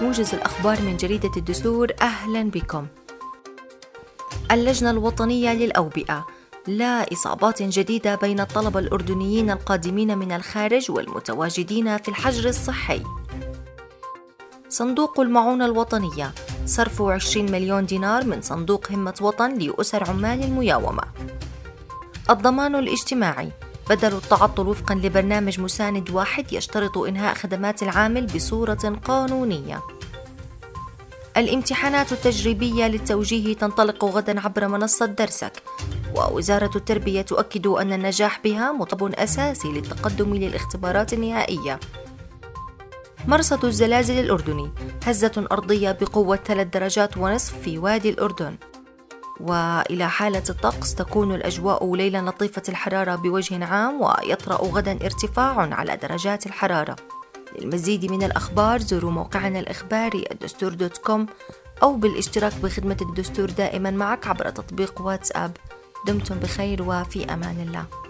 موجز الأخبار من جريدة الدستور أهلا بكم. اللجنة الوطنية للأوبئة. لا إصابات جديدة بين الطلبة الأردنيين القادمين من الخارج والمتواجدين في الحجر الصحي. صندوق المعونة الوطنية. صرف 20 مليون دينار من صندوق همة وطن لأسر عمال المياومة. الضمان الاجتماعي. بدل التعطل وفقا لبرنامج مساند واحد يشترط إنهاء خدمات العامل بصورة قانونية. الامتحانات التجريبية للتوجيه تنطلق غدا عبر منصة درسك ووزارة التربية تؤكد أن النجاح بها مطلب أساسي للتقدم للاختبارات النهائية. مرصد الزلازل الأردني هزة أرضية بقوة ثلاث درجات ونصف في وادي الأردن. وإلى حالة الطقس تكون الأجواء ليلا لطيفة الحرارة بوجه عام ويطرأ غدا ارتفاع على درجات الحرارة. للمزيد من الأخبار زوروا موقعنا الإخباري الدستور دوت كوم أو بالاشتراك بخدمة الدستور دائما معك عبر تطبيق واتساب. دمتم بخير وفي أمان الله.